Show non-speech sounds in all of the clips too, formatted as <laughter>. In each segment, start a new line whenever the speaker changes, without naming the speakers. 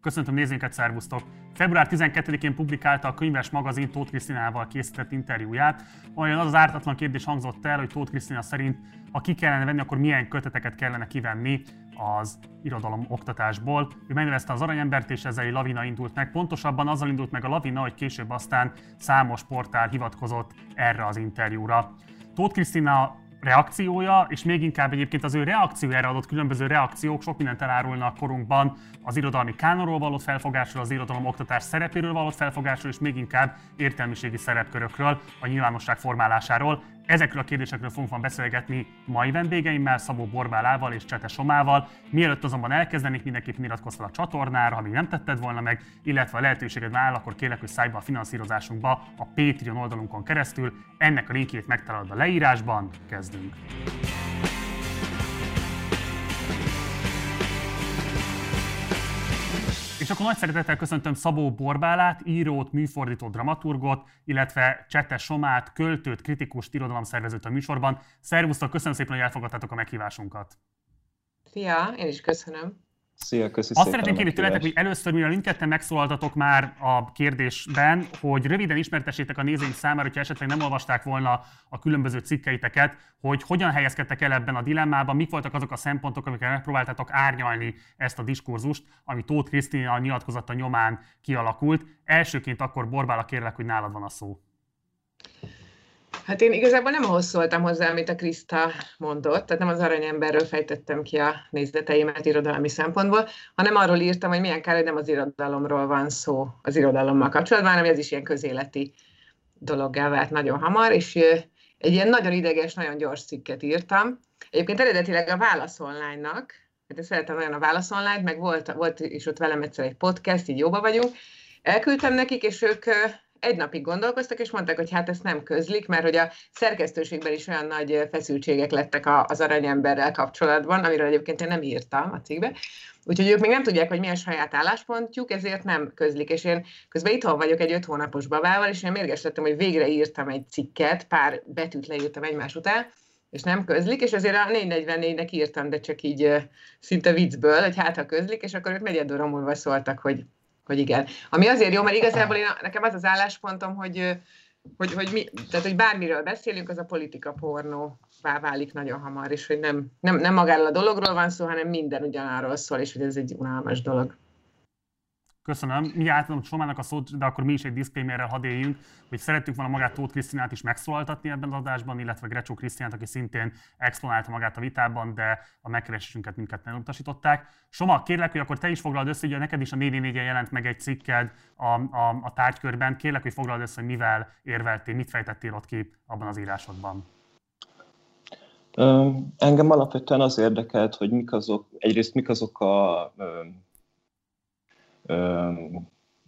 Köszöntöm nézőinket, szervusztok! Február 12-én publikálta a könyves magazin Tóth Krisztinával készített interjúját, amelyen az az ártatlan kérdés hangzott el, hogy Tóth Krisztina szerint, ha ki kellene venni, akkor milyen köteteket kellene kivenni az irodalom oktatásból. Ő megnevezte az aranyembert, és ezzel egy lavina indult meg. Pontosabban azzal indult meg a lavina, hogy később aztán számos portál hivatkozott erre az interjúra. Tóth Krisztina reakciója, és még inkább egyébként az ő reakciójára adott különböző reakciók sok mindent elárulnak korunkban az irodalmi kánonról való felfogásról, az irodalom oktatás szerepéről való felfogásról, és még inkább értelmiségi szerepkörökről, a nyilvánosság formálásáról. Ezekről a kérdésekről fogunk van beszélgetni mai vendégeimmel, Szabó Borbálával és Csete Somával. Mielőtt azonban elkezdenék, mindenképpen iratkozz fel a csatornára, ha még nem tetted volna meg, illetve a lehetőséged áll, akkor kérlek, hogy szállj be a finanszírozásunkba a Patreon oldalunkon keresztül. Ennek a linkjét megtalálod a leírásban. Kezdünk! És akkor nagy szeretettel köszöntöm Szabó Borbálát, írót, műfordítót, dramaturgot, illetve Csete Somát, költőt, kritikust, irodalomszervezőt a műsorban. Szervusztok, köszönöm szépen, hogy elfogadtátok a meghívásunkat.
Szia, én is köszönöm.
Szia, köszi
Azt szeretném kérni tőletek, hogy először, mivel mindketten megszólaltatok már a kérdésben, hogy röviden ismertessétek a nézőink számára, hogyha esetleg nem olvasták volna a különböző cikkeiteket, hogy hogyan helyezkedtek el ebben a dilemmában, mik voltak azok a szempontok, amikkel megpróbáltátok árnyalni ezt a diskurzust, ami Tóth Krisztina nyilatkozata nyomán kialakult. Elsőként akkor Borbála kérlek, hogy nálad van a szó.
Hát én igazából nem ahhoz szóltam hozzá, amit a Kriszta mondott, tehát nem az aranyemberről fejtettem ki a nézeteimet irodalmi szempontból, hanem arról írtam, hogy milyen kár, hogy nem az irodalomról van szó az irodalommal kapcsolatban, hanem ez is ilyen közéleti dologgá vált nagyon hamar, és egy ilyen nagyon ideges, nagyon gyors cikket írtam. Egyébként eredetileg a Válasz Online-nak, hát én szeretem nagyon a Válasz Online-t, meg volt, volt is ott velem egyszer egy podcast, így jóba vagyunk, elküldtem nekik, és ők egy napig gondolkoztak, és mondták, hogy hát ezt nem közlik, mert hogy a szerkesztőségben is olyan nagy feszültségek lettek az aranyemberrel kapcsolatban, amiről egyébként én nem írtam a cikkbe. Úgyhogy ők még nem tudják, hogy milyen saját álláspontjuk, ezért nem közlik. És én közben itthon vagyok egy öt hónapos babával, és én mérges lettem, hogy végre írtam egy cikket, pár betűt leírtam egymás után, és nem közlik, és azért a 444-nek írtam, de csak így szinte viccből, hogy hát ha közlik, és akkor ők negyed óra múlva szóltak, hogy hogy igen. Ami azért jó, mert igazából én, nekem az az álláspontom, hogy, hogy, hogy, mi, tehát, hogy bármiről beszélünk, az a politika pornó válik nagyon hamar, és hogy nem, nem, nem magáról a dologról van szó, hanem minden ugyanarról szól, és hogy ez egy unalmas dolog.
Köszönöm. Mi átadom Somának a szót, de akkor mi is egy disclaimerrel hadd éljünk, hogy szerettük volna magát Tóth Krisztinát is megszólaltatni ebben az adásban, illetve Grecsó Krisztinát, aki szintén exponálta magát a vitában, de a megkeresésünket minket nem utasították. Soma, kérlek, hogy akkor te is foglald össze, hogy neked is a 4 4 jelent meg egy cikked a, a, a tárgykörben. Kérlek, hogy foglald össze, hogy mivel érveltél, mit fejtettél ott ki abban az írásodban.
Engem alapvetően az érdekelt, hogy mik azok, egyrészt mik azok a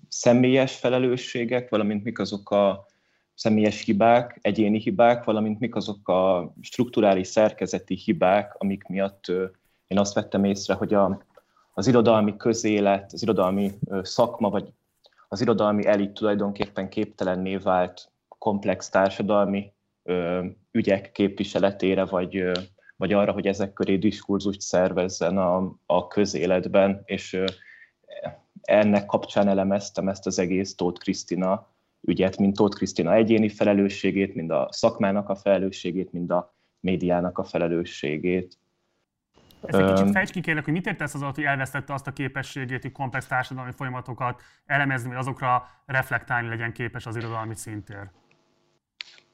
személyes felelősségek, valamint mik azok a személyes hibák, egyéni hibák, valamint mik azok a strukturális szerkezeti hibák, amik miatt én azt vettem észre, hogy a, az irodalmi közélet, az irodalmi szakma, vagy az irodalmi elit tulajdonképpen képtelenné vált komplex társadalmi ö, ügyek képviseletére, vagy, ö, vagy arra, hogy ezek köré diskurzust szervezzen a, a közéletben, és ö, ennek kapcsán elemeztem ezt az egész Tóth Krisztina ügyet, mint Tóth Krisztina egyéni felelősségét, mind a szakmának a felelősségét, mind a médiának a felelősségét.
Ezt egy kicsit fejtsd ki kérlek, hogy mit értesz az alatt, hogy elvesztette azt a képességét, hogy komplex társadalmi folyamatokat elemezni, vagy azokra reflektálni legyen képes az irodalmi szintér?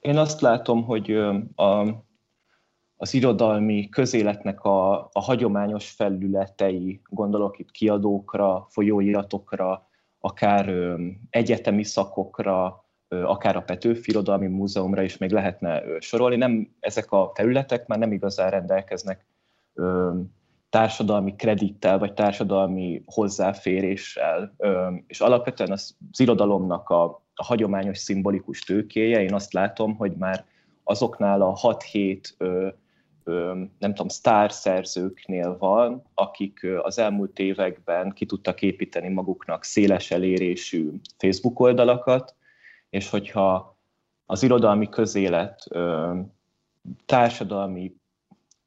Én azt látom, hogy a, az irodalmi közéletnek a, a hagyományos felületei, gondolok itt kiadókra, folyóiratokra, akár ö, egyetemi szakokra, ö, akár a Petőfi Irodalmi Múzeumra is még lehetne ö, sorolni. Nem, ezek a területek már nem igazán rendelkeznek ö, társadalmi kredittel, vagy társadalmi hozzáféréssel, ö, és alapvetően az, az irodalomnak a, a hagyományos szimbolikus tőkéje, én azt látom, hogy már azoknál a 6-7 nem tudom, sztár szerzőknél van, akik az elmúlt években ki tudtak építeni maguknak széles elérésű Facebook oldalakat, és hogyha az irodalmi közélet társadalmi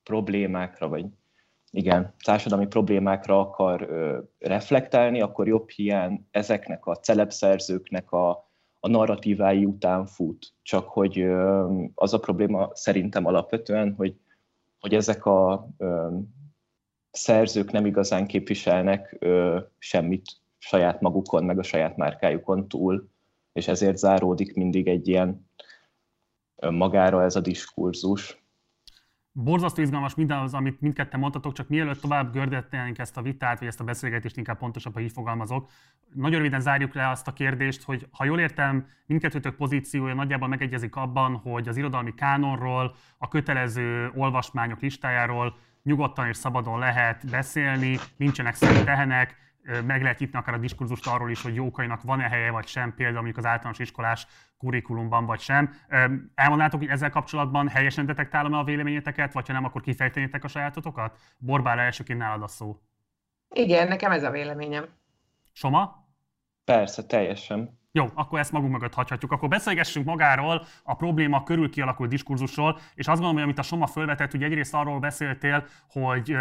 problémákra, vagy igen, társadalmi problémákra akar reflektálni, akkor jobb hiány ezeknek a celebszerzőknek a, a narratívái után fut. Csak hogy az a probléma szerintem alapvetően, hogy, hogy ezek a ö, szerzők nem igazán képviselnek ö, semmit saját magukon, meg a saját márkájukon túl, és ezért záródik mindig egy ilyen magára ez a diskurzus.
Borzasztó izgalmas minden az, amit mindketten mondtatok, csak mielőtt tovább gördetnénk ezt a vitát, vagy ezt a beszélgetést, inkább pontosabban így fogalmazok. Nagyon röviden zárjuk le azt a kérdést, hogy ha jól értem, mindkettőtök pozíciója nagyjából megegyezik abban, hogy az irodalmi kánonról, a kötelező olvasmányok listájáról nyugodtan és szabadon lehet beszélni, nincsenek szent tehenek, meg lehet nyitni akár a diskurzust arról is, hogy jókainak van-e helye vagy sem, például mondjuk az általános iskolás kurikulumban vagy sem. Elmondátok, hogy ezzel kapcsolatban helyesen detektálom-e a véleményeteket, vagy ha nem, akkor kifejtenétek a sajátotokat? Borbára elsőként nálad a szó.
Igen, nekem ez a véleményem.
Soma?
Persze, teljesen.
Jó, akkor ezt magunk mögött hagyhatjuk. Akkor beszélgessünk magáról, a probléma körül kialakult diskurzusról, és azt gondolom, hogy amit a Soma fölvetett, hogy egyrészt arról beszéltél, hogy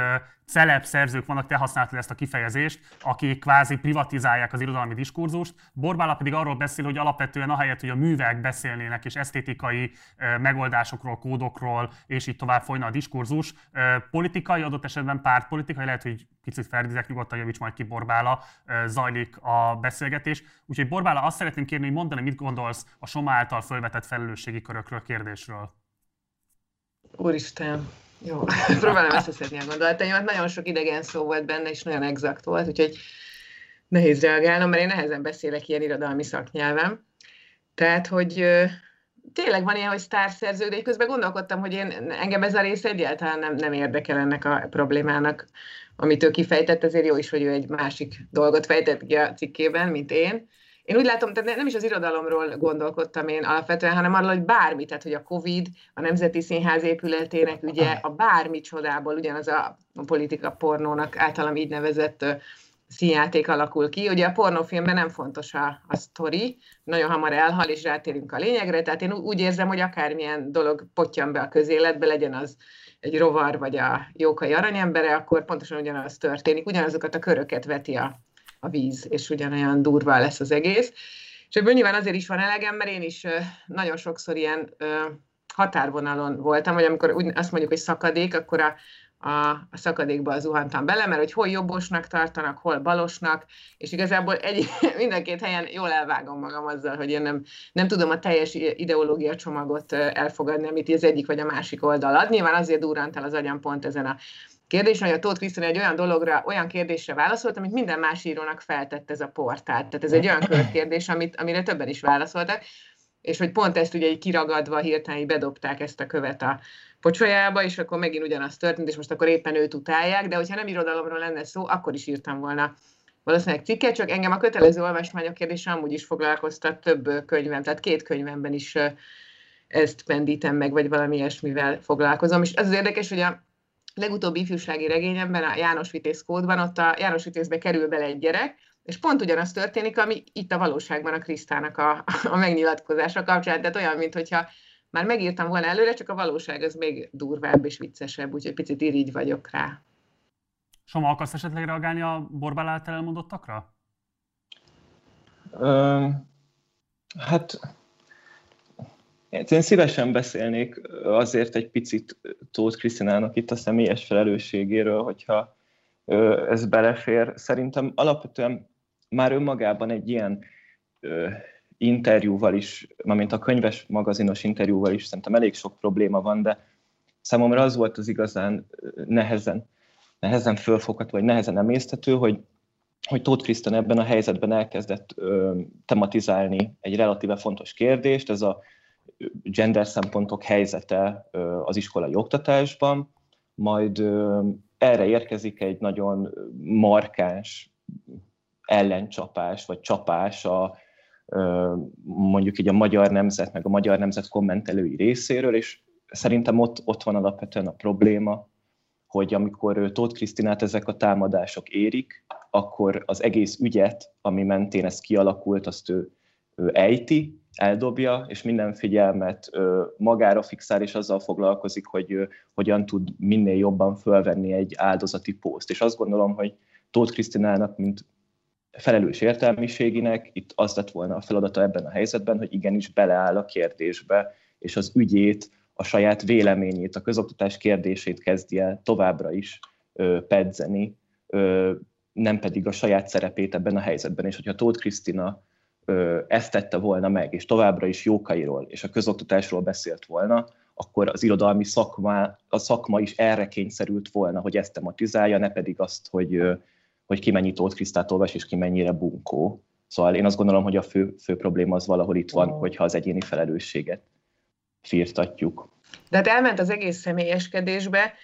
celeb szerzők vannak, te használtad ezt a kifejezést, akik kvázi privatizálják az irodalmi diskurzust. Borbála pedig arról beszél, hogy alapvetően ahelyett, hogy a művek beszélnének és esztétikai megoldásokról, kódokról, és így tovább folyna a diskurzus, politikai, adott esetben pártpolitikai, lehet, hogy picit ferdizek, nyugodtan javíts majd ki Borbála, zajlik a beszélgetés. Úgyhogy Borbála, azt szeretném kérni, hogy mondani, mit gondolsz a Soma által felvetett felelősségi körökről, kérdésről.
Úristen, jó, <laughs> próbálom összeszedni a gondolataimat. Nagyon sok idegen szó volt benne, és nagyon exakt volt, úgyhogy nehéz reagálnom, mert én nehezen beszélek ilyen irodalmi szaknyelven. Tehát, hogy tényleg van ilyen, hogy sztárszerző, de közben gondolkodtam, hogy én, engem ez a rész egyáltalán nem, nem érdekel ennek a problémának, amit ő kifejtett, ezért jó is, hogy ő egy másik dolgot fejtett ki a cikkében, mint én. Én úgy látom, tehát nem is az irodalomról gondolkodtam én alapvetően, hanem arról, hogy bármi, tehát hogy a Covid, a Nemzeti Színház épületének ugye a bármi csodából, ugyanaz a politika pornónak általam így nevezett színjáték alakul ki. Ugye a pornófilmben nem fontos a, a sztori, nagyon hamar elhal, és rátérünk a lényegre, tehát én úgy érzem, hogy akármilyen dolog potyan be a közéletbe, legyen az egy rovar, vagy a jókai aranyembere, akkor pontosan ugyanaz történik, ugyanazokat a köröket veti a, a víz, és ugyanolyan durva lesz az egész. És ebből nyilván azért is van elegem, mert én is nagyon sokszor ilyen határvonalon voltam, hogy amikor úgy azt mondjuk, hogy szakadék, akkor a, a, a szakadékba zuhantam bele, mert hogy hol jobbosnak tartanak, hol balosnak, és igazából egy, <laughs> minden két helyen jól elvágom magam azzal, hogy én nem, nem tudom a teljes ideológia csomagot elfogadni, amit az egyik vagy a másik oldal ad. Nyilván azért durrant el az agyam pont ezen a kérdés, hogy a Tóth Krisztina egy olyan dologra, olyan kérdésre válaszolt, amit minden más írónak feltett ez a portál. Tehát ez egy olyan kérdés, amit, amire többen is válaszoltak, és hogy pont ezt ugye így kiragadva hirtelen bedobták ezt a követ a pocsolyába, és akkor megint ugyanaz történt, és most akkor éppen őt utálják, de hogyha nem irodalomról lenne szó, akkor is írtam volna valószínűleg cikket, csak engem a kötelező olvasmányok kérdése amúgy is foglalkoztat több könyvem, tehát két könyvemben is ezt pendítem meg, vagy valami ilyesmivel foglalkozom. És az az érdekes, hogy a legutóbbi ifjúsági regényemben, a János Vitéz kódban, ott a János Vitézbe kerül bele egy gyerek, és pont ugyanaz történik, ami itt a valóságban a Krisztának a, a megnyilatkozása kapcsán. Tehát olyan, mintha már megírtam volna előre, csak a valóság az még durvább és viccesebb, úgyhogy picit irigy vagyok rá.
Soma, akarsz esetleg reagálni a Borbál által elmondottakra?
Um, hát én szívesen beszélnék azért egy picit Tóth Krisztinának itt a személyes felelősségéről, hogyha ez belefér. Szerintem alapvetően már önmagában egy ilyen interjúval is, mint a könyves magazinos interjúval is szerintem elég sok probléma van, de számomra az volt az igazán nehezen, nehezen fölfogható, vagy nehezen emészthető, hogy, hogy Tóth Krisztán ebben a helyzetben elkezdett ö, tematizálni egy relatíve fontos kérdést, ez a gender szempontok helyzete ö, az iskolai oktatásban, majd ö, erre érkezik egy nagyon markáns ellencsapás, vagy csapás a, mondjuk így a magyar nemzet, meg a magyar nemzet kommentelői részéről, és szerintem ott, ott van alapvetően a probléma, hogy amikor Tóth Krisztinát ezek a támadások érik, akkor az egész ügyet, ami mentén ez kialakult, azt ő, ő ejti, eldobja, és minden figyelmet ö, magára fixál, és azzal foglalkozik, hogy ö, hogyan tud minél jobban fölvenni egy áldozati poszt. És azt gondolom, hogy Tóth Krisztinának, mint felelős értelmiséginek itt az lett volna a feladata ebben a helyzetben, hogy igenis beleáll a kérdésbe, és az ügyét, a saját véleményét, a közoktatás kérdését kezdi el továbbra is ö, pedzeni, ö, nem pedig a saját szerepét ebben a helyzetben. És hogyha Tóth Krisztina ö, ezt tette volna meg, és továbbra is jókairól és a közoktatásról beszélt volna, akkor az irodalmi szakma, a szakma is erre kényszerült volna, hogy ezt tematizálja, ne pedig azt, hogy hogy ki mennyi Tóth Krisztát olvas, és ki mennyire bunkó. Szóval én azt gondolom, hogy a fő, fő probléma az valahol itt van, hogyha az egyéni felelősséget firtatjuk.
De hát elment az egész személyeskedésbe,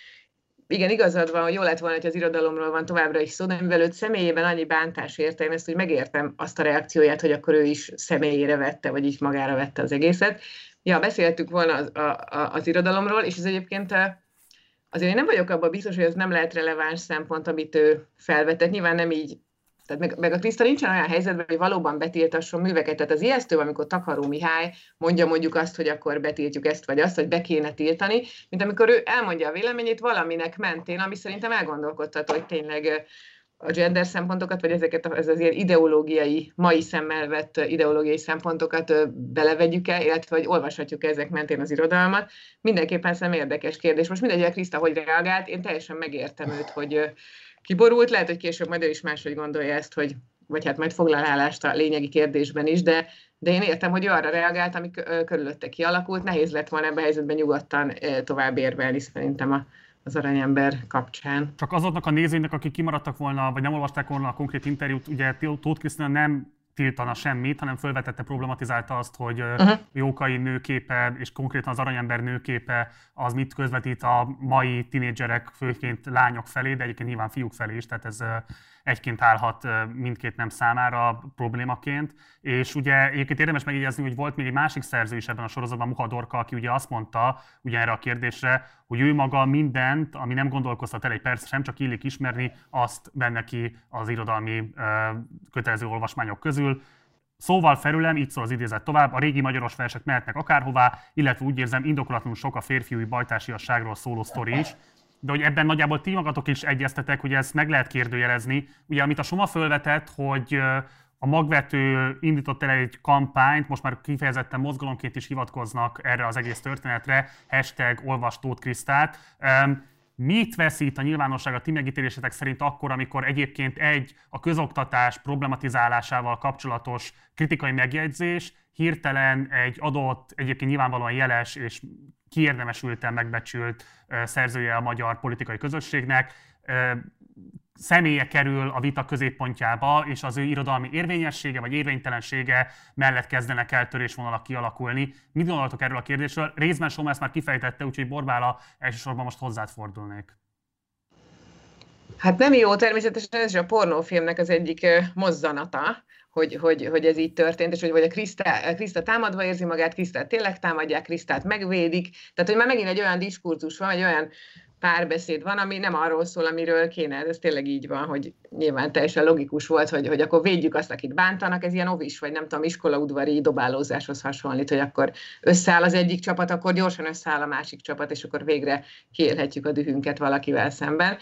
igen, igazad van, hogy jó lett volna, hogy az irodalomról van továbbra is szó, de mivel őt személyében annyi bántás érte, én ezt hogy megértem azt a reakcióját, hogy akkor ő is személyére vette, vagy így magára vette az egészet. Ja, beszéltük volna az, a, a, az irodalomról, és ez egyébként azért én nem vagyok abban biztos, hogy ez nem lehet releváns szempont, amit ő felvetett. Nyilván nem így tehát meg, meg a Kriszta nincsen olyan helyzetben, hogy valóban betiltasson műveket. Tehát az ijesztő, amikor Takaró Mihály mondja mondjuk azt, hogy akkor betiltjuk ezt vagy azt, hogy be kéne tiltani, mint amikor ő elmondja a véleményét valaminek mentén, ami szerintem elgondolkodtat, hogy tényleg a gender szempontokat, vagy ezeket az azért ideológiai, mai szemmel vett ideológiai szempontokat belevegyük-e, illetve hogy olvashatjuk ezek mentén az irodalmat. Mindenképpen szem érdekes kérdés. Most mindegy, a Kriszta hogy reagált, én teljesen megértem őt, hogy kiborult, lehet, hogy később majd ő is máshogy gondolja ezt, hogy vagy hát majd foglal a lényegi kérdésben is, de, de én értem, hogy ő arra reagált, ami körülötte kialakult, nehéz lett volna ebben a helyzetben nyugodtan tovább érvelni szerintem a, az aranyember kapcsán.
Csak azoknak a nézőinek, akik kimaradtak volna, vagy nem olvasták volna a konkrét interjút, ugye Tóth Krisztina nem tiltana semmit, hanem felvetette, problematizálta azt, hogy uh-huh. Jókai nőképe és konkrétan az aranyember nőképe az mit közvetít a mai tinédzserek, főként lányok felé, de egyébként nyilván fiúk felé is, tehát ez egyként állhat mindkét nem számára problémaként. És ugye egyébként érdemes megjegyezni, hogy volt még egy másik szerző is ebben a sorozatban, Muhadorka, aki ugye azt mondta ugye erre a kérdésre, hogy ő maga mindent, ami nem gondolkoztat el egy perc sem, csak illik ismerni, azt benne ki az irodalmi kötelező olvasmányok közül. Szóval felülem, így szól az idézet tovább, a régi magyaros versek mehetnek akárhová, illetve úgy érzem, indokolatlanul sok a férfiúi bajtársiasságról szóló sztori is, de hogy ebben nagyjából ti magatok is egyeztetek, hogy ezt meg lehet kérdőjelezni. Ugye, amit a Soma fölvetett, hogy a magvető indított el egy kampányt, most már kifejezetten mozgalomként is hivatkoznak erre az egész történetre, hashtag olvastót Krisztát. Mit veszít a nyilvánosság a ti megítélésetek szerint akkor, amikor egyébként egy a közoktatás problematizálásával kapcsolatos kritikai megjegyzés hirtelen egy adott, egyébként nyilvánvalóan jeles és kiérdemesülten megbecsült szerzője a magyar politikai közösségnek, személye kerül a vita középpontjába, és az ő irodalmi érvényessége vagy érvénytelensége mellett kezdenek el törésvonalak kialakulni. Mit gondoltok erről a kérdésről? Részben Soma ezt már kifejtette, úgyhogy Borbála elsősorban most hozzád fordulnék.
Hát nem jó, természetesen ez is a pornófilmnek az egyik mozzanata, hogy, hogy, hogy ez így történt, és hogy vagy a Kriszta, Kriszta támadva érzi magát, Krisztát tényleg támadják, Krisztát megvédik. Tehát, hogy már megint egy olyan diskurzus van, egy olyan párbeszéd van, ami nem arról szól, amiről kéne. Ez tényleg így van, hogy nyilván teljesen logikus volt, hogy, hogy akkor védjük azt, akit bántanak, ez ilyen ovis, vagy nem tudom, iskolaudvari dobálózáshoz hasonlít, hogy akkor összeáll az egyik csapat, akkor gyorsan összeáll a másik csapat, és akkor végre kiélhetjük a dühünket valakivel szemben.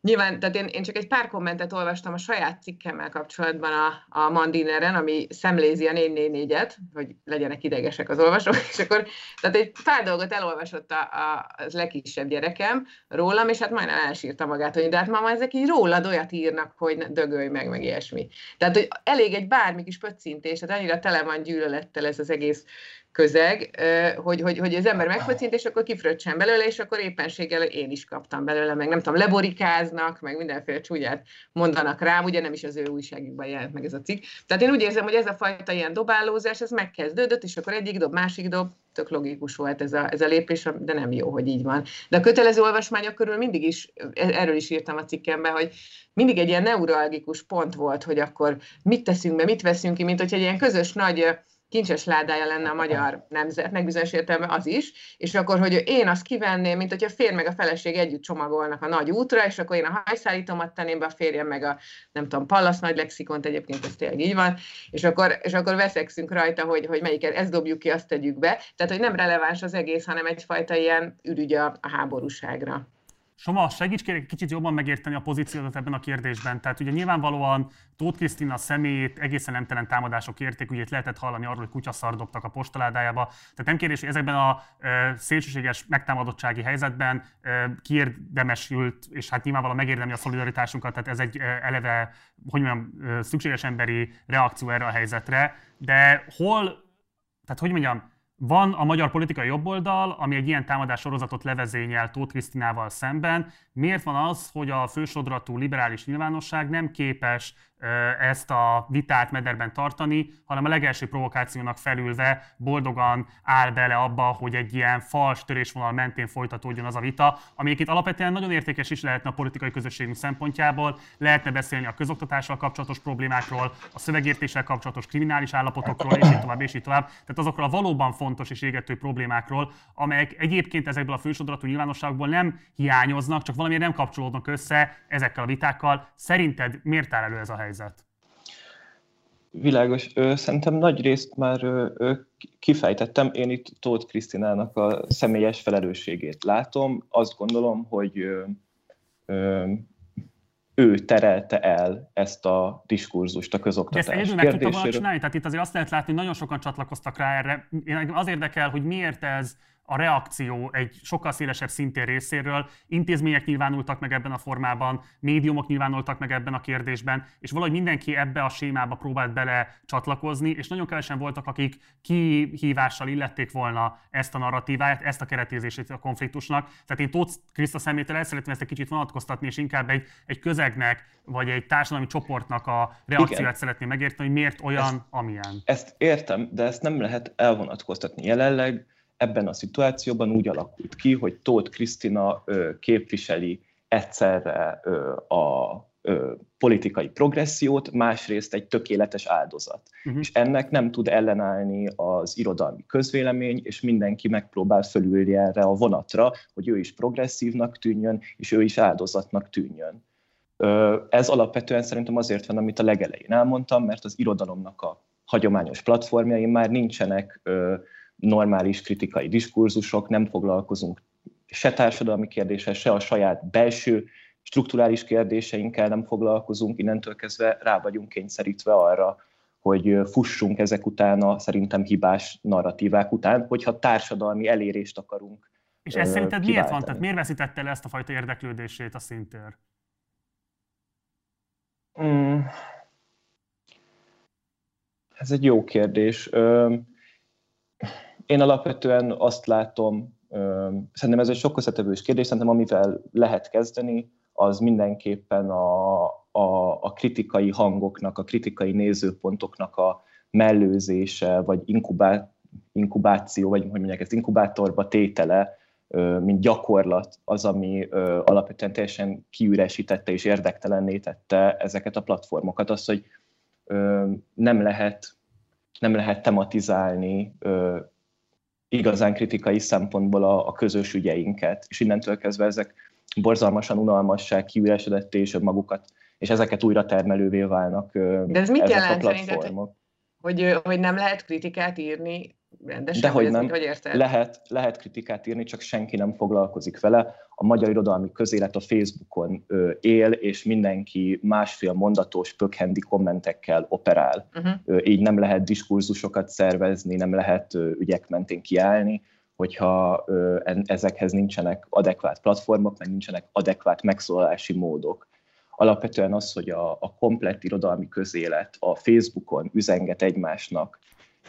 Nyilván, tehát én, én csak egy pár kommentet olvastam a saját cikkemmel kapcsolatban a, a Mandineren, ami szemlézi a 444-et, hogy legyenek idegesek az olvasók, <laughs> és akkor tehát egy pár dolgot elolvasott a, a, az legkisebb gyerekem rólam, és hát majdnem elsírta magát, hogy de hát mama, ezek így rólad olyat írnak, hogy dögölj meg, meg ilyesmi. Tehát, hogy elég egy bármi kis pöccintés, tehát annyira tele van gyűlölettel ez az egész közeg, hogy, hogy, hogy az ember megfocint, és akkor kifröccsen belőle, és akkor éppenséggel én is kaptam belőle, meg nem tudom, leborikáznak, meg mindenféle csúnyát mondanak rám, ugye nem is az ő újságukban jelent meg ez a cikk. Tehát én úgy érzem, hogy ez a fajta ilyen dobálózás, ez megkezdődött, és akkor egyik dob, másik dob, tök logikus volt ez a, ez a lépés, de nem jó, hogy így van. De a kötelező olvasmányok körül mindig is, erről is írtam a cikkemben, hogy mindig egy ilyen neuralgikus pont volt, hogy akkor mit teszünk be, mit veszünk ki, mint hogy egy ilyen közös nagy kincses ládája lenne a magyar nemzetnek, bizonyos értelme az is, és akkor, hogy én azt kivenném, mint hogyha a férj meg a feleség együtt csomagolnak a nagy útra, és akkor én a hajszállítomat tenném be, a férjem meg a, nem tudom, Pallas nagy lexikont, egyébként ez tényleg így van, és akkor, és akkor veszekszünk rajta, hogy, hogy melyiket, ezt dobjuk ki, azt tegyük be. Tehát, hogy nem releváns az egész, hanem egyfajta ilyen ürügy a háborúságra.
Soma, segíts kérlek kicsit jobban megérteni a pozíciódat ebben a kérdésben. Tehát ugye nyilvánvalóan Tóth Krisztina személyét egészen nemtelen támadások érték, ugye itt lehetett hallani arról, hogy kutyaszar dobtak a postaládájába. Tehát nem kérdés, hogy ezekben a e, szélsőséges megtámadottsági helyzetben e, kiérdemesült, és hát nyilvánvalóan megérdemli a szolidaritásunkat, tehát ez egy e, eleve, hogy mondjam, e, szükséges emberi reakció erre a helyzetre. De hol, tehát hogy mondjam, van a magyar politikai jobboldal, ami egy ilyen támadás sorozatot levezényel Tóth Krisztinával szemben. Miért van az, hogy a fősodratú liberális nyilvánosság nem képes ezt a vitát mederben tartani, hanem a legelső provokációnak felülve boldogan áll bele abba, hogy egy ilyen fals törésvonal mentén folytatódjon az a vita, ami itt alapvetően nagyon értékes is lehetne a politikai közösségünk szempontjából. Lehetne beszélni a közoktatással kapcsolatos problémákról, a szövegértéssel kapcsolatos kriminális állapotokról, és így tovább, és így tovább. Tehát azokról a valóban fontos és égető problémákról, amelyek egyébként ezekből a fősodratú nyilvánosságból nem hiányoznak, csak valamiért nem kapcsolódnak össze ezekkel a vitákkal. Szerinted miért áll elő ez a helyzet? Helyzet?
Világos. Szerintem nagy részt már kifejtettem. Én itt Tóth Krisztinának a személyes felelősségét látom. Azt gondolom, hogy ő terelte el ezt a diskurzust a közoktatás De ezt
egyedül meg tudta csinálni? Tehát itt azért azt lehet látni, hogy nagyon sokan csatlakoztak rá erre. Én az érdekel, hogy miért ez a reakció egy sokkal szélesebb szintén részéről. Intézmények nyilvánultak meg ebben a formában, médiumok nyilvánultak meg ebben a kérdésben, és valahogy mindenki ebbe a sémába próbált bele csatlakozni, és nagyon kevesen voltak, akik kihívással illették volna ezt a narratívát, ezt a keretézését a konfliktusnak. Tehát én Tóth Kriszta szemétől el szeretném ezt egy kicsit vonatkoztatni, és inkább egy, egy közegnek, vagy egy társadalmi csoportnak a reakciót Igen. szeretném megérteni, hogy miért olyan, ezt, amilyen.
Ezt értem, de ezt nem lehet elvonatkoztatni. Jelenleg ebben a szituációban úgy alakult ki, hogy Tóth Krisztina képviseli egyszerre a politikai progressziót, másrészt egy tökéletes áldozat. Uh-huh. És ennek nem tud ellenállni az irodalmi közvélemény, és mindenki megpróbál fölülni erre a vonatra, hogy ő is progresszívnak tűnjön, és ő is áldozatnak tűnjön. Ez alapvetően szerintem azért van, amit a legelején elmondtam, mert az irodalomnak a hagyományos platformjai már nincsenek normális kritikai diskurzusok, nem foglalkozunk se társadalmi kérdéssel, se a saját belső strukturális kérdéseinkkel nem foglalkozunk, innentől kezdve rá vagyunk kényszerítve arra, hogy fussunk ezek után a szerintem hibás narratívák után, hogyha társadalmi elérést akarunk.
És ez szerinted kiváltani. miért van? Tehát miért veszítette le ezt a fajta érdeklődését a szintér?
Hmm. Ez egy jó kérdés én alapvetően azt látom, szerintem ez egy sok összetevős kérdés, szerintem amivel lehet kezdeni, az mindenképpen a, a, a kritikai hangoknak, a kritikai nézőpontoknak a mellőzése, vagy inkubá, inkubáció, vagy hogy mondják ezt, inkubátorba tétele, mint gyakorlat az, ami alapvetően teljesen kiüresítette és érdektelenné tette ezeket a platformokat. Az, hogy nem lehet, nem lehet tematizálni igazán kritikai szempontból a, a közös ügyeinket, és innentől kezdve ezek borzalmasan unalmasság, kiüresedett és magukat, és ezeket újra termelővé válnak
De ez mit jelent a platformok. Hogy, hogy nem lehet kritikát írni rendesen?
De hogy nem. Hogy lehet, lehet kritikát írni, csak senki nem foglalkozik vele. A magyar irodalmi közélet a Facebookon ö, él, és mindenki másfél mondatos, pökhendi kommentekkel operál. Uh-huh. Ö, így nem lehet diskurzusokat szervezni, nem lehet ö, ügyek mentén kiállni, hogyha ö, ezekhez nincsenek adekvát platformok, meg nincsenek adekvát megszólalási módok alapvetően az, hogy a, a komplett irodalmi közélet a Facebookon üzenget egymásnak,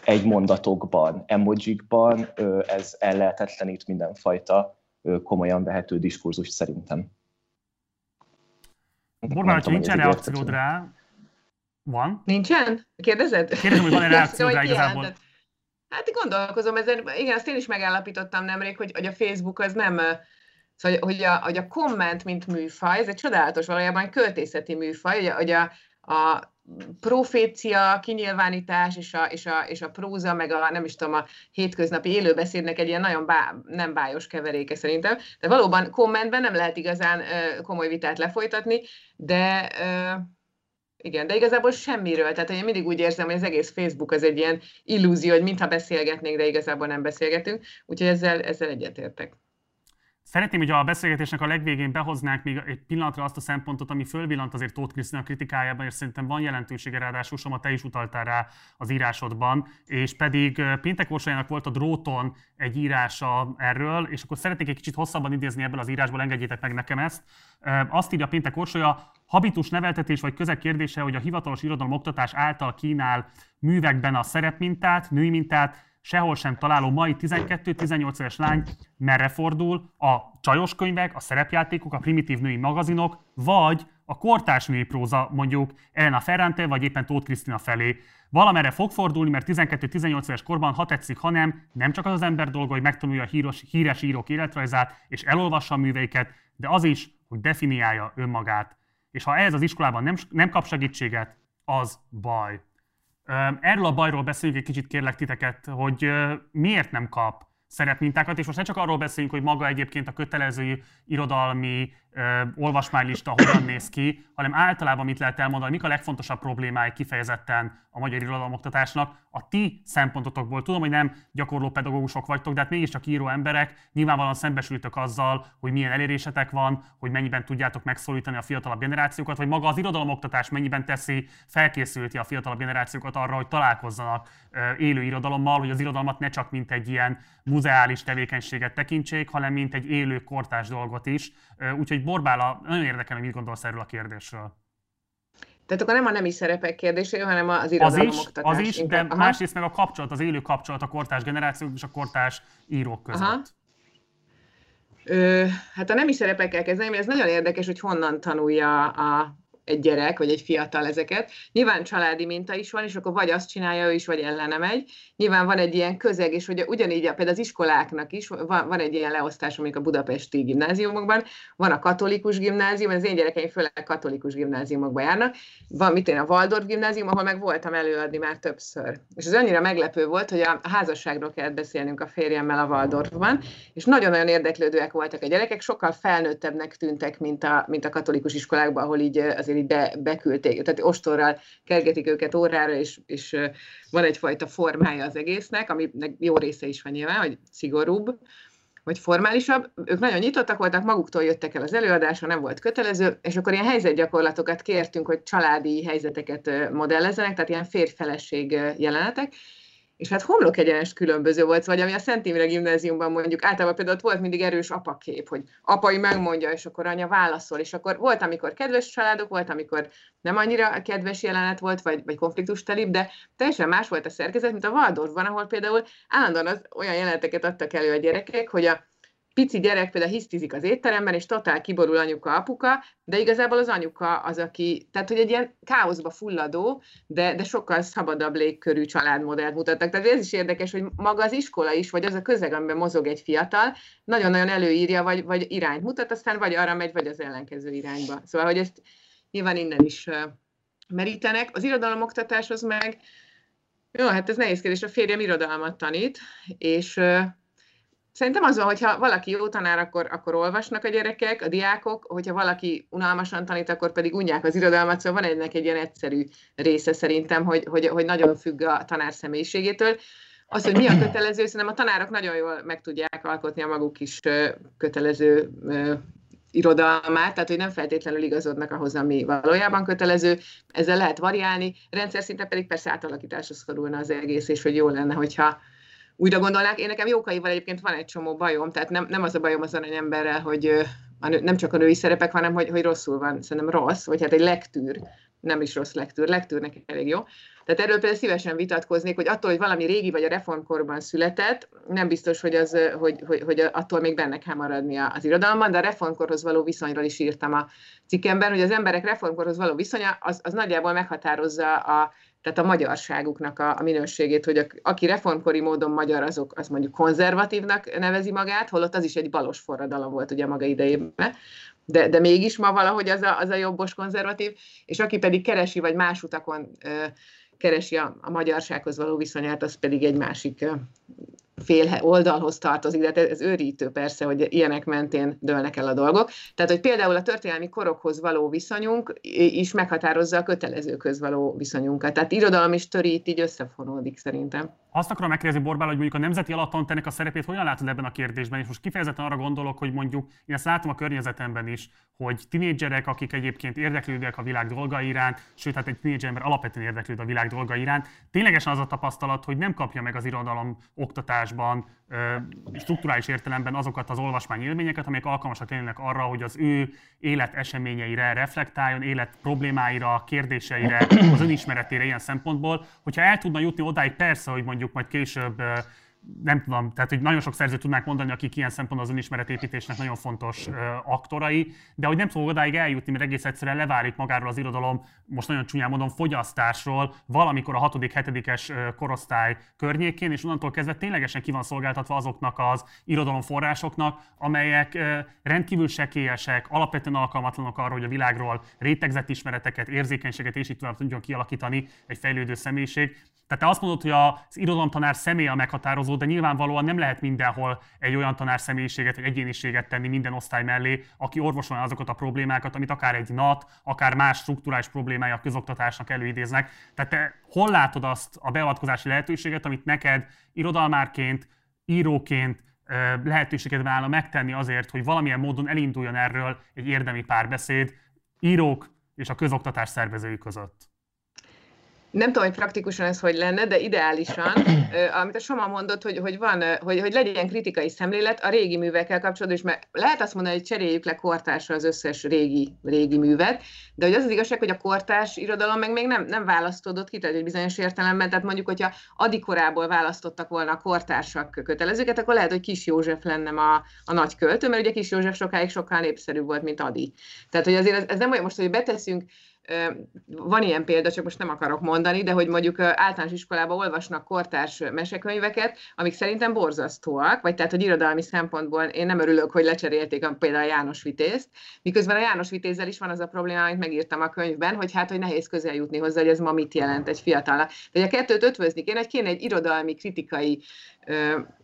egy mondatokban, emojikban, ez ellehetetlenít mindenfajta komolyan vehető diskurzus szerintem.
Borbán, hogyha nincsen reakciód rá, van?
Nincsen? Kérdezed?
Kérdezem, hogy van-e <laughs> reakciód rá igazából.
Hát gondolkozom ezen, igen, azt én is megállapítottam nemrég, hogy, hogy a Facebook az nem, szóval, hogy a, hogy a komment, mint műfaj, ez egy csodálatos, valójában költészeti műfaj, hogy a, hogy a, a profécia, kinyilvánítás és a, és, a, és a próza, meg a nem is tudom, a hétköznapi élőbeszédnek egy ilyen nagyon bá, nem bájos keveréke szerintem. De valóban kommentben nem lehet igazán uh, komoly vitát lefolytatni, de uh, igen, de igazából semmiről. Tehát én mindig úgy érzem, hogy az egész Facebook az egy ilyen illúzió, hogy mintha beszélgetnénk, de igazából nem beszélgetünk. Úgyhogy ezzel, ezzel egyetértek.
Szeretném, hogy a beszélgetésnek a legvégén behoznánk még egy pillanatra azt a szempontot, ami fölvillant azért Tóth Krisztina kritikájában, és szerintem van jelentősége, ráadásul Soma, te is utaltál rá az írásodban, és pedig Péntek Orsolyának volt a dróton egy írása erről, és akkor szeretnék egy kicsit hosszabban idézni ebből az írásból, engedjétek meg nekem ezt. Azt írja Péntek Orsolya, habitus neveltetés vagy közeg kérdése, hogy a hivatalos irodalom oktatás által kínál művekben a szerepmintát, női mintát, sehol sem találó mai 12-18 éves lány merre fordul, a csajos könyvek, a szerepjátékok, a primitív női magazinok, vagy a kortárs női próza, mondjuk Elena Ferrante, vagy éppen Tóth Krisztina felé. Valamerre fog fordulni, mert 12-18 éves korban, ha tetszik, ha nem, csak az az ember dolga, hogy megtanulja a híros, híres írók életrajzát, és elolvassa a műveiket, de az is, hogy definiálja önmagát. És ha ez az iskolában nem, nem kap segítséget, az baj. Erről a bajról beszéljünk egy kicsit kérlek titeket, hogy miért nem kap szerepmintákat, és most ne csak arról beszéljünk, hogy maga egyébként a kötelező irodalmi ö, olvasmánylista hogyan néz ki, hanem általában mit lehet elmondani, mik a legfontosabb problémái kifejezetten a magyar irodalomoktatásnak. A ti szempontotokból tudom, hogy nem gyakorló pedagógusok vagytok, de hát mégiscsak író emberek, nyilvánvalóan szembesültök azzal, hogy milyen elérésetek van, hogy mennyiben tudjátok megszólítani a fiatalabb generációkat, vagy maga az irodalomoktatás mennyiben teszi felkészülti a fiatalabb generációkat arra, hogy találkozzanak élő irodalommal, hogy az irodalmat ne csak mint egy ilyen muzeális tevékenységet tekintsék, hanem mint egy élő kortás dolgot is. Úgyhogy Borbála, nagyon érdekel, hogy mit gondolsz erről a kérdésről.
Tehát akkor nem a nemi szerepek kérdése, hanem az irodalom
az is. Az is, de Aha. másrészt meg a kapcsolat, az élő kapcsolat a kortás generációk és a kortás írók között. Aha.
Ö, hát a nemi szerepekkel kezdeném, ez nagyon érdekes, hogy honnan tanulja a egy gyerek, vagy egy fiatal ezeket. Nyilván családi minta is van, és akkor vagy azt csinálja ő is, vagy ellene megy. Nyilván van egy ilyen közeg, és hogy ugyanígy például az iskoláknak is van, van egy ilyen leosztás, amik a budapesti gimnáziumokban, van a katolikus gimnázium, az én gyerekeim főleg katolikus gimnáziumokba járnak, van mit én a Waldorf gimnázium, ahol meg voltam előadni már többször. És az annyira meglepő volt, hogy a házasságról kellett beszélnünk a férjemmel a Waldorfban, és nagyon-nagyon érdeklődőek voltak a gyerekek, sokkal felnőttebbnek tűntek, mint a, mint a katolikus iskolákban, ahol így azért így be, beküldték, tehát ostorral kergetik őket órára, és, és van egyfajta formája az egésznek, aminek jó része is van nyilván, hogy szigorúbb, vagy formálisabb. Ők nagyon nyitottak voltak, maguktól jöttek el az előadásra, nem volt kötelező, és akkor ilyen helyzetgyakorlatokat kértünk, hogy családi helyzeteket modellezzenek, tehát ilyen férfeleség jelenetek, és hát homlok egyenest különböző volt, vagy ami a Szent Imre gimnáziumban mondjuk általában például ott volt mindig erős apakép, hogy apai megmondja, és akkor anya válaszol, és akkor volt, amikor kedves családok, volt, amikor nem annyira kedves jelenet volt, vagy, vagy konfliktus telibb, de teljesen más volt a szerkezet, mint a Waldorfban, ahol például állandóan az, olyan jeleneteket adtak elő a gyerekek, hogy a pici gyerek például hisztizik az étteremben, és totál kiborul anyuka, apuka, de igazából az anyuka az, aki, tehát hogy egy ilyen káoszba fulladó, de, de sokkal szabadabb légkörű családmodellt mutattak. Tehát ez is érdekes, hogy maga az iskola is, vagy az a közeg, amiben mozog egy fiatal, nagyon-nagyon előírja, vagy, vagy irányt mutat, aztán vagy arra megy, vagy az ellenkező irányba. Szóval, hogy ezt nyilván innen is merítenek. Az irodalomoktatáshoz meg, jó, hát ez nehéz kérdés, a férjem irodalmat tanít, és Szerintem az van, hogyha valaki jó tanár, akkor, akkor olvasnak a gyerekek, a diákok, hogyha valaki unalmasan tanít, akkor pedig unják az irodalmat, szóval van ennek egy ilyen egyszerű része szerintem, hogy, hogy, hogy nagyon függ a tanár személyiségétől. Az, hogy mi a kötelező, szerintem a tanárok nagyon jól meg tudják alkotni a maguk is kötelező irodalmát, tehát hogy nem feltétlenül igazodnak ahhoz, ami valójában kötelező, ezzel lehet variálni, rendszer szinten pedig persze átalakításra szorulna az egész, és hogy jó lenne, hogyha újra gondolnák. Én nekem Jókaival egyébként van egy csomó bajom, tehát nem, nem az a bajom az aranyemberrel, hogy a nő, nem csak a női szerepek, hanem hogy, hogy rosszul van, szerintem rossz, vagy hát egy lektűr, nem is rossz lektűr, lektűrnek elég jó. Tehát erről például szívesen vitatkoznék, hogy attól, hogy valami régi vagy a reformkorban született, nem biztos, hogy, az, hogy, hogy, hogy attól még benne kell maradni az irodalomban, de a reformkorhoz való viszonyról is írtam a cikkemben, hogy az emberek reformkorhoz való viszonya az, az nagyjából meghatározza a tehát a magyarságuknak a, a minőségét, hogy a, aki reformkori módon magyar, azok, az mondjuk konzervatívnak nevezi magát, holott az is egy balos forradalom volt ugye maga idejében. de, de mégis ma valahogy az a, az a jobbos konzervatív, és aki pedig keresi, vagy más utakon ö, keresi a, a magyarsághoz való viszonyát, az pedig egy másik fél oldalhoz tartozik, de hát ez őrítő persze, hogy ilyenek mentén dőlnek el a dolgok. Tehát, hogy például a történelmi korokhoz való viszonyunk is meghatározza a kötelezőköz való viszonyunkat. Tehát irodalom is töri itt így összefonódik szerintem.
Azt akarom megkérdezni Borbál, hogy mondjuk a nemzeti ennek a szerepét hogyan látod ebben a kérdésben, és most kifejezetten arra gondolok, hogy mondjuk én ezt látom a környezetemben is, hogy tinédzserek, akik egyébként érdeklődnek a világ dolga iránt, sőt, hát egy tinédzser ember alapvetően érdeklőd a világ dolga iránt, ténylegesen az a tapasztalat, hogy nem kapja meg az irodalom oktatásban, strukturális értelemben azokat az olvasmány élményeket, amelyek alkalmasak lennének arra, hogy az ő élet eseményeire reflektáljon, élet problémáira, kérdéseire, az önismeretére ilyen szempontból. Hogyha el tudna jutni odáig, persze, hogy mondjuk majd később nem tudom, tehát hogy nagyon sok szerző tudnák mondani, akik ilyen szempontból az önismeretépítésnek nagyon fontos uh, aktorai, de hogy nem fog odáig eljutni, mert egész egyszerűen leválik magáról az irodalom, most nagyon csúnyán mondom, fogyasztásról valamikor a 6.-7. korosztály környékén, és onnantól kezdve ténylegesen ki van szolgáltatva azoknak az irodalomforrásoknak, amelyek uh, rendkívül sekélyesek, alapvetően alkalmatlanok arra, hogy a világról rétegzett ismereteket, érzékenységet és így tovább tudjon kialakítani egy fejlődő személyiség. Tehát te azt mondod, hogy az irodalomtanár személy a meghatározó, de nyilvánvalóan nem lehet mindenhol egy olyan tanár személyiséget vagy egyéniséget tenni minden osztály mellé, aki orvosolja azokat a problémákat, amit akár egy NAT, akár más strukturális problémája a közoktatásnak előidéznek. Tehát te hol látod azt a beavatkozási lehetőséget, amit neked irodalmárként, íróként lehetőséget válna megtenni azért, hogy valamilyen módon elinduljon erről egy érdemi párbeszéd írók és a közoktatás szervezői között?
Nem tudom, hogy praktikusan ez hogy lenne, de ideálisan, amit a Soma mondott, hogy, hogy, van, hogy, hogy legyen kritikai szemlélet a régi művekkel kapcsolatban, és mert lehet azt mondani, hogy cseréljük le kortársra az összes régi, régi művet, de hogy az az igazság, hogy a kortárs irodalom meg még nem, nem választódott ki, tehát egy bizonyos értelemben, tehát mondjuk, hogyha adikorából választottak volna a kortársak kötelezőket, akkor lehet, hogy Kis József lenne a, a nagy költő, mert ugye Kis József sokáig sokkal népszerűbb volt, mint Adi. Tehát, hogy azért ez, ez nem olyan most, hogy beteszünk van ilyen példa, csak most nem akarok mondani, de hogy mondjuk általános iskolában olvasnak kortárs mesekönyveket, amik szerintem borzasztóak, vagy tehát, hogy irodalmi szempontból én nem örülök, hogy lecserélték a, például a János Vitézt, miközben a János Vitézzel is van az a probléma, amit megírtam a könyvben, hogy hát, hogy nehéz közel jutni hozzá, hogy ez ma mit jelent egy fiatalnak. De a kettőt ötvözni kéne, hogy kéne egy irodalmi, kritikai,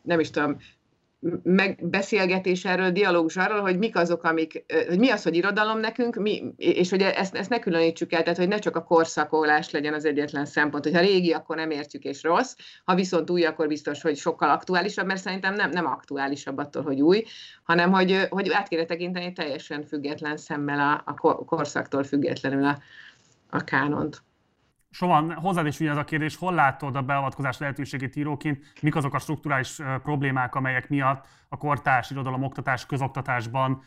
nem is tudom, megbeszélgetés erről, dialógus arról, hogy mik azok, amik, hogy mi az, hogy irodalom nekünk, mi, és hogy ezt, ezt ne különítsük el, tehát hogy ne csak a korszakolás legyen az egyetlen szempont, hogy ha régi, akkor nem értjük és rossz, ha viszont új, akkor biztos, hogy sokkal aktuálisabb, mert szerintem nem, nem aktuálisabb attól, hogy új, hanem hogy, hogy át kéne tekinteni teljesen független szemmel a, a korszaktól függetlenül a, a kánont.
Sovan, hozzád is ugyanaz a kérdés, hol látod a beavatkozás lehetőségét íróként, mik azok a strukturális problémák, amelyek miatt a kortárs irodalom oktatás, közoktatásban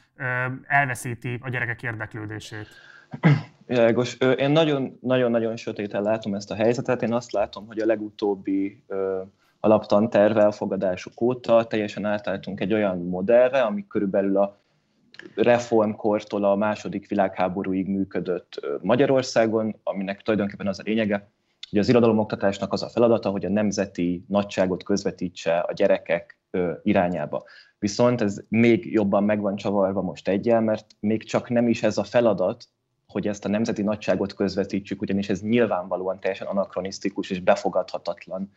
elveszíti a gyerekek érdeklődését?
Világos. Én nagyon-nagyon sötéten látom ezt a helyzetet. Én azt látom, hogy a legutóbbi alaptanterv elfogadásuk óta teljesen átálltunk egy olyan modellre, ami körülbelül a reformkortól a második világháborúig működött Magyarországon, aminek tulajdonképpen az a lényege, hogy az irodalomoktatásnak az a feladata, hogy a nemzeti nagyságot közvetítse a gyerekek irányába. Viszont ez még jobban meg van csavarva most egyel, mert még csak nem is ez a feladat, hogy ezt a nemzeti nagyságot közvetítsük, ugyanis ez nyilvánvalóan teljesen anakronisztikus és befogadhatatlan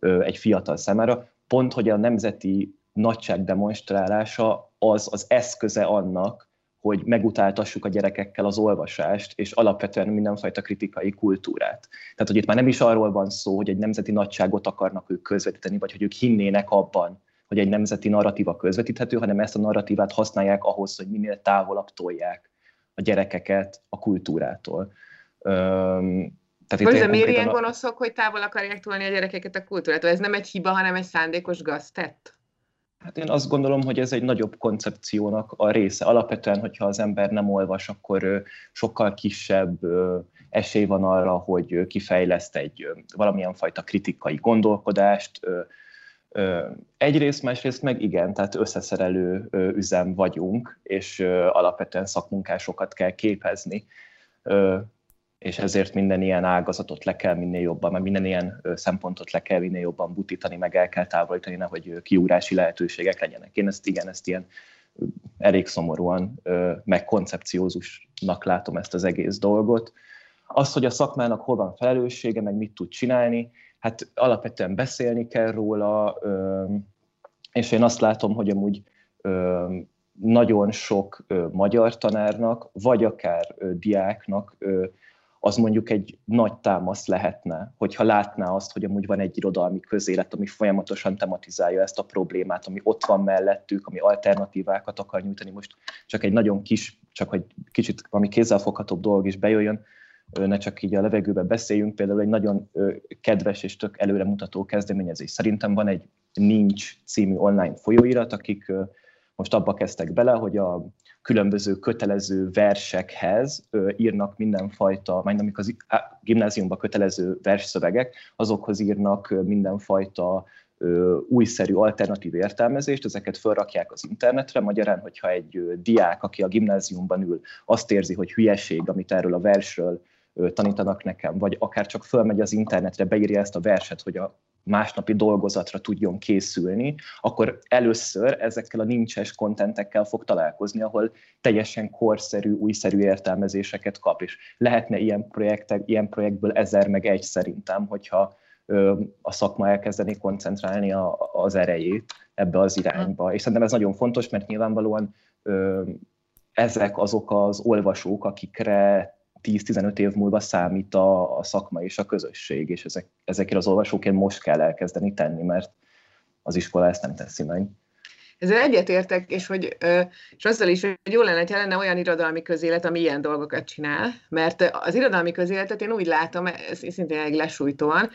egy fiatal számára. Pont, hogy a nemzeti nagyság demonstrálása az az eszköze annak, hogy megutáltassuk a gyerekekkel az olvasást, és alapvetően mindenfajta kritikai kultúrát. Tehát, hogy itt már nem is arról van szó, hogy egy nemzeti nagyságot akarnak ők közvetíteni, vagy hogy ők hinnének abban, hogy egy nemzeti narratíva közvetíthető, hanem ezt a narratívát használják ahhoz, hogy minél távolabb tolják a gyerekeket a kultúrától. Öm,
tehát Most de miért ilyen gonoszok, hogy távol akarják tolni a gyerekeket a kultúrától? Ez nem egy hiba, hanem egy szándékos gaztett?
Hát én azt gondolom, hogy ez egy nagyobb koncepciónak a része. Alapvetően, hogyha az ember nem olvas, akkor sokkal kisebb esély van arra, hogy kifejleszt egy valamilyen fajta kritikai gondolkodást. Egyrészt, másrészt meg igen, tehát összeszerelő üzem vagyunk, és alapvetően szakmunkásokat kell képezni és ezért minden ilyen ágazatot le kell minél jobban, mert minden ilyen szempontot le kell minél jobban butítani, meg el kell távolítani, nehogy kiúrási lehetőségek legyenek. Én ezt igen, ezt ilyen elég szomorúan, meg koncepciózusnak látom ezt az egész dolgot. Az, hogy a szakmának hol van felelőssége, meg mit tud csinálni, hát alapvetően beszélni kell róla, és én azt látom, hogy amúgy nagyon sok magyar tanárnak, vagy akár diáknak az mondjuk egy nagy támasz lehetne, hogyha látná azt, hogy amúgy van egy irodalmi közélet, ami folyamatosan tematizálja ezt a problémát, ami ott van mellettük, ami alternatívákat akar nyújtani. Most csak egy nagyon kis, csak hogy kicsit ami kézzelfoghatóbb dolog is bejöjjön, ne csak így a levegőbe beszéljünk, például egy nagyon kedves és tök előremutató kezdeményezés. Szerintem van egy Nincs című online folyóirat, akik most abba kezdtek bele, hogy a különböző kötelező versekhez írnak mindenfajta, majd amik az gimnáziumban kötelező versszövegek, azokhoz írnak mindenfajta újszerű alternatív értelmezést, ezeket felrakják az internetre, magyarán, hogyha egy diák, aki a gimnáziumban ül, azt érzi, hogy hülyeség, amit erről a versről tanítanak nekem, vagy akár csak fölmegy az internetre, beírja ezt a verset, hogy a másnapi dolgozatra tudjon készülni, akkor először ezekkel a nincses kontentekkel fog találkozni, ahol teljesen korszerű, újszerű értelmezéseket kap, és lehetne ilyen, projektek, ilyen projektből ezer meg egy szerintem, hogyha a szakma elkezdeni koncentrálni a, az erejét ebbe az irányba. És szerintem ez nagyon fontos, mert nyilvánvalóan ezek azok az olvasók, akikre 10-15 év múlva számít a, a szakma és a közösség, és ezek, ezekért az olvasóként most kell elkezdeni tenni, mert az iskola ezt nem teszi meg.
Ezzel egyetértek, és, hogy, és azzal is, hogy jó lenne, hogy lenne olyan irodalmi közélet, ami ilyen dolgokat csinál, mert az irodalmi közéletet én úgy látom, ez szintén egy lesújtóan,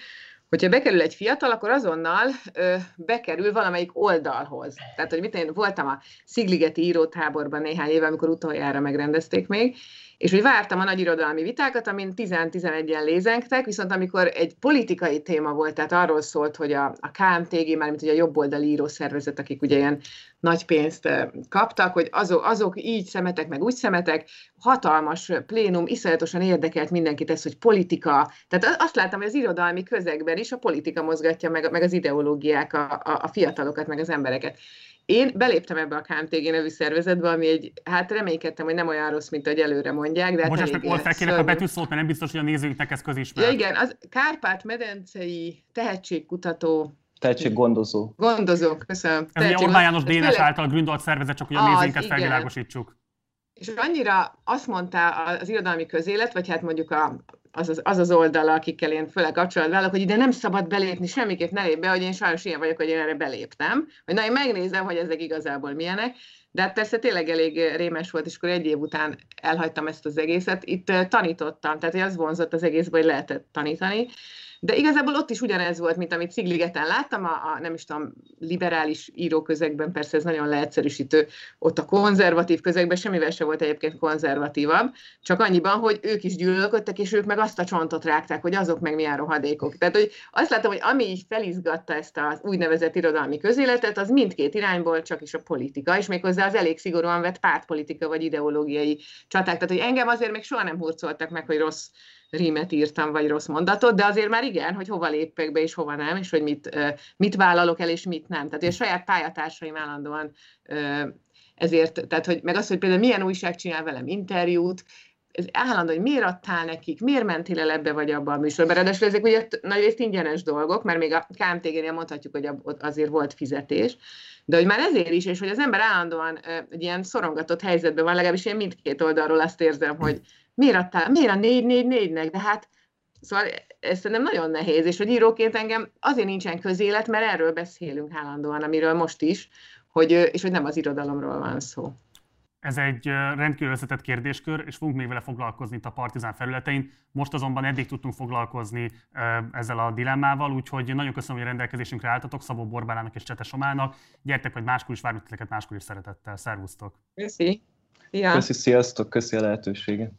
hogyha bekerül egy fiatal, akkor azonnal ö, bekerül valamelyik oldalhoz. Tehát, hogy mit én voltam a Szigligeti írótáborban néhány éve, amikor utoljára megrendezték még, és hogy vártam a nagy irodalmi vitákat, amin 10-11-en lézengtek, viszont amikor egy politikai téma volt, tehát arról szólt, hogy a, a KMTG, mármint ugye a jobboldali írószervezet, akik ugye ilyen nagy pénzt kaptak, hogy azok, azok így szemetek, meg úgy szemetek, hatalmas plénum, iszonyatosan érdekelt mindenkit ez, hogy politika, tehát azt láttam, hogy az irodalmi közegben is a politika mozgatja meg, meg az ideológiák a, a, a fiatalokat, meg az embereket. Én beléptem ebbe a KMTG nevű szervezetbe, ami egy, hát reménykedtem, hogy nem olyan rossz, mint ahogy előre mondják. De hát
Most meg fel kérek a betűszót, mert nem biztos, hogy a nézőknek ez közismert.
Ja igen, az Kárpát-medencei tehetségkutató
Tehetséggondozó.
Gondozó, köszönöm.
Ez ugye Orbán János Dénes által gründolt szervezet, csak hogy a nézőinket felvilágosítsuk.
És annyira azt mondta az irodalmi közélet, vagy hát mondjuk a, az, az, az az oldala, akikkel én főleg kapcsolatban állok, hogy ide nem szabad belépni, semmiképp ne lép be, hogy én sajnos ilyen vagyok, hogy én erre beléptem, hogy na én megnézem, hogy ezek igazából milyenek, de hát persze tényleg elég rémes volt, és akkor egy év után elhagytam ezt az egészet. Itt tanítottam, tehát az vonzott az egészből, hogy lehetett tanítani, de igazából ott is ugyanez volt, mint amit Szigligeten láttam, a, a nem is tudom, liberális íróközegben, persze ez nagyon leegyszerűsítő, ott a konzervatív közegben semmivel se volt egyébként konzervatívabb, csak annyiban, hogy ők is gyűlölködtek, és ők meg azt a csontot rágták, hogy azok meg milyen rohadékok. Tehát, hogy azt látom, hogy ami így felizgatta ezt az úgynevezett irodalmi közéletet, az mindkét irányból csak is a politika, és méghozzá az elég szigorúan vett pártpolitika vagy ideológiai csaták. Tehát, hogy engem azért még soha nem hurcoltak meg, hogy rossz rímet írtam, vagy rossz mondatot, de azért már igen, hogy hova lépek be, és hova nem, és hogy mit, mit vállalok el, és mit nem. Tehát a saját pályatársaim állandóan ezért, tehát hogy meg az, hogy például milyen újság csinál velem interjút, ez állandó, hogy miért adtál nekik, miért mentél el ebbe vagy abba a műsorba. Ráadásul ezek ugye nagyrészt ingyenes dolgok, mert még a KMTG-nél mondhatjuk, hogy azért volt fizetés, de hogy már ezért is, és hogy az ember állandóan egy ilyen szorongatott helyzetben van, legalábbis én mindkét oldalról azt érzem, hogy miért, adtál, miért a 4-4-4-nek, de hát Szóval ez szerintem nagyon nehéz, és hogy íróként engem azért nincsen közélet, mert erről beszélünk állandóan, amiről most is, hogy, és hogy nem az irodalomról van szó.
Ez egy rendkívül összetett kérdéskör, és fogunk még vele foglalkozni itt a Partizán felületein. Most azonban eddig tudtunk foglalkozni ezzel a dilemmával, úgyhogy nagyon köszönöm, hogy a rendelkezésünkre álltatok, Szabó Borbálának és Csete Somának. Gyertek, hogy máskor is várjuk titeket, máskor is szeretettel. Szervusztok!
Köszi! Szia.
Köszi, sziasztok, köszi a lehetőséget!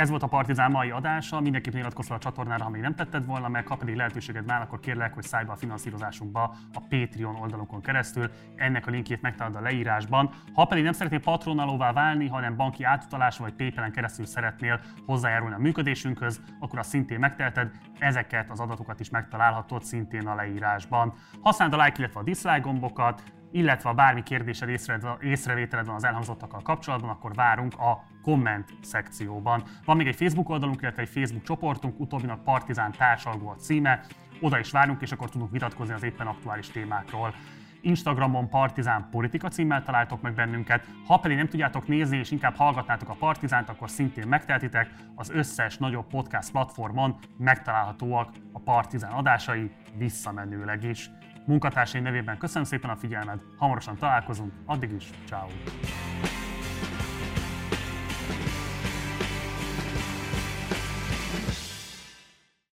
Ez volt a Partizán mai adása, mindenképpen iratkozz a csatornára, ha még nem tetted volna meg, ha pedig lehetőséged már, akkor kérlek, hogy szállj be a finanszírozásunkba a Patreon oldalunkon keresztül, ennek a linkjét megtalálod a leírásban. Ha pedig nem szeretnél patronalóvá válni, hanem banki átutalás vagy PayPal-en keresztül szeretnél hozzájárulni a működésünkhöz, akkor azt szintén megteheted, ezeket az adatokat is megtalálhatod szintén a leírásban. Használd a like, illetve a dislike gombokat, illetve ha bármi kérdésed, észrevételed van az elhangzottakkal kapcsolatban, akkor várunk a komment szekcióban. Van még egy Facebook oldalunk, illetve egy Facebook csoportunk, utóbbinak Partizán társalgó a címe, oda is várunk, és akkor tudunk vitatkozni az éppen aktuális témákról. Instagramon Partizán Politika címmel találtok meg bennünket. Ha pedig nem tudjátok nézni és inkább hallgatnátok a Partizánt, akkor szintén megtehetitek. Az összes nagyobb podcast platformon megtalálhatóak a Partizán adásai visszamenőleg is. Munkatársaim nevében. Köszönöm szépen a figyelmet, hamarosan találkozunk, addig is, ciao.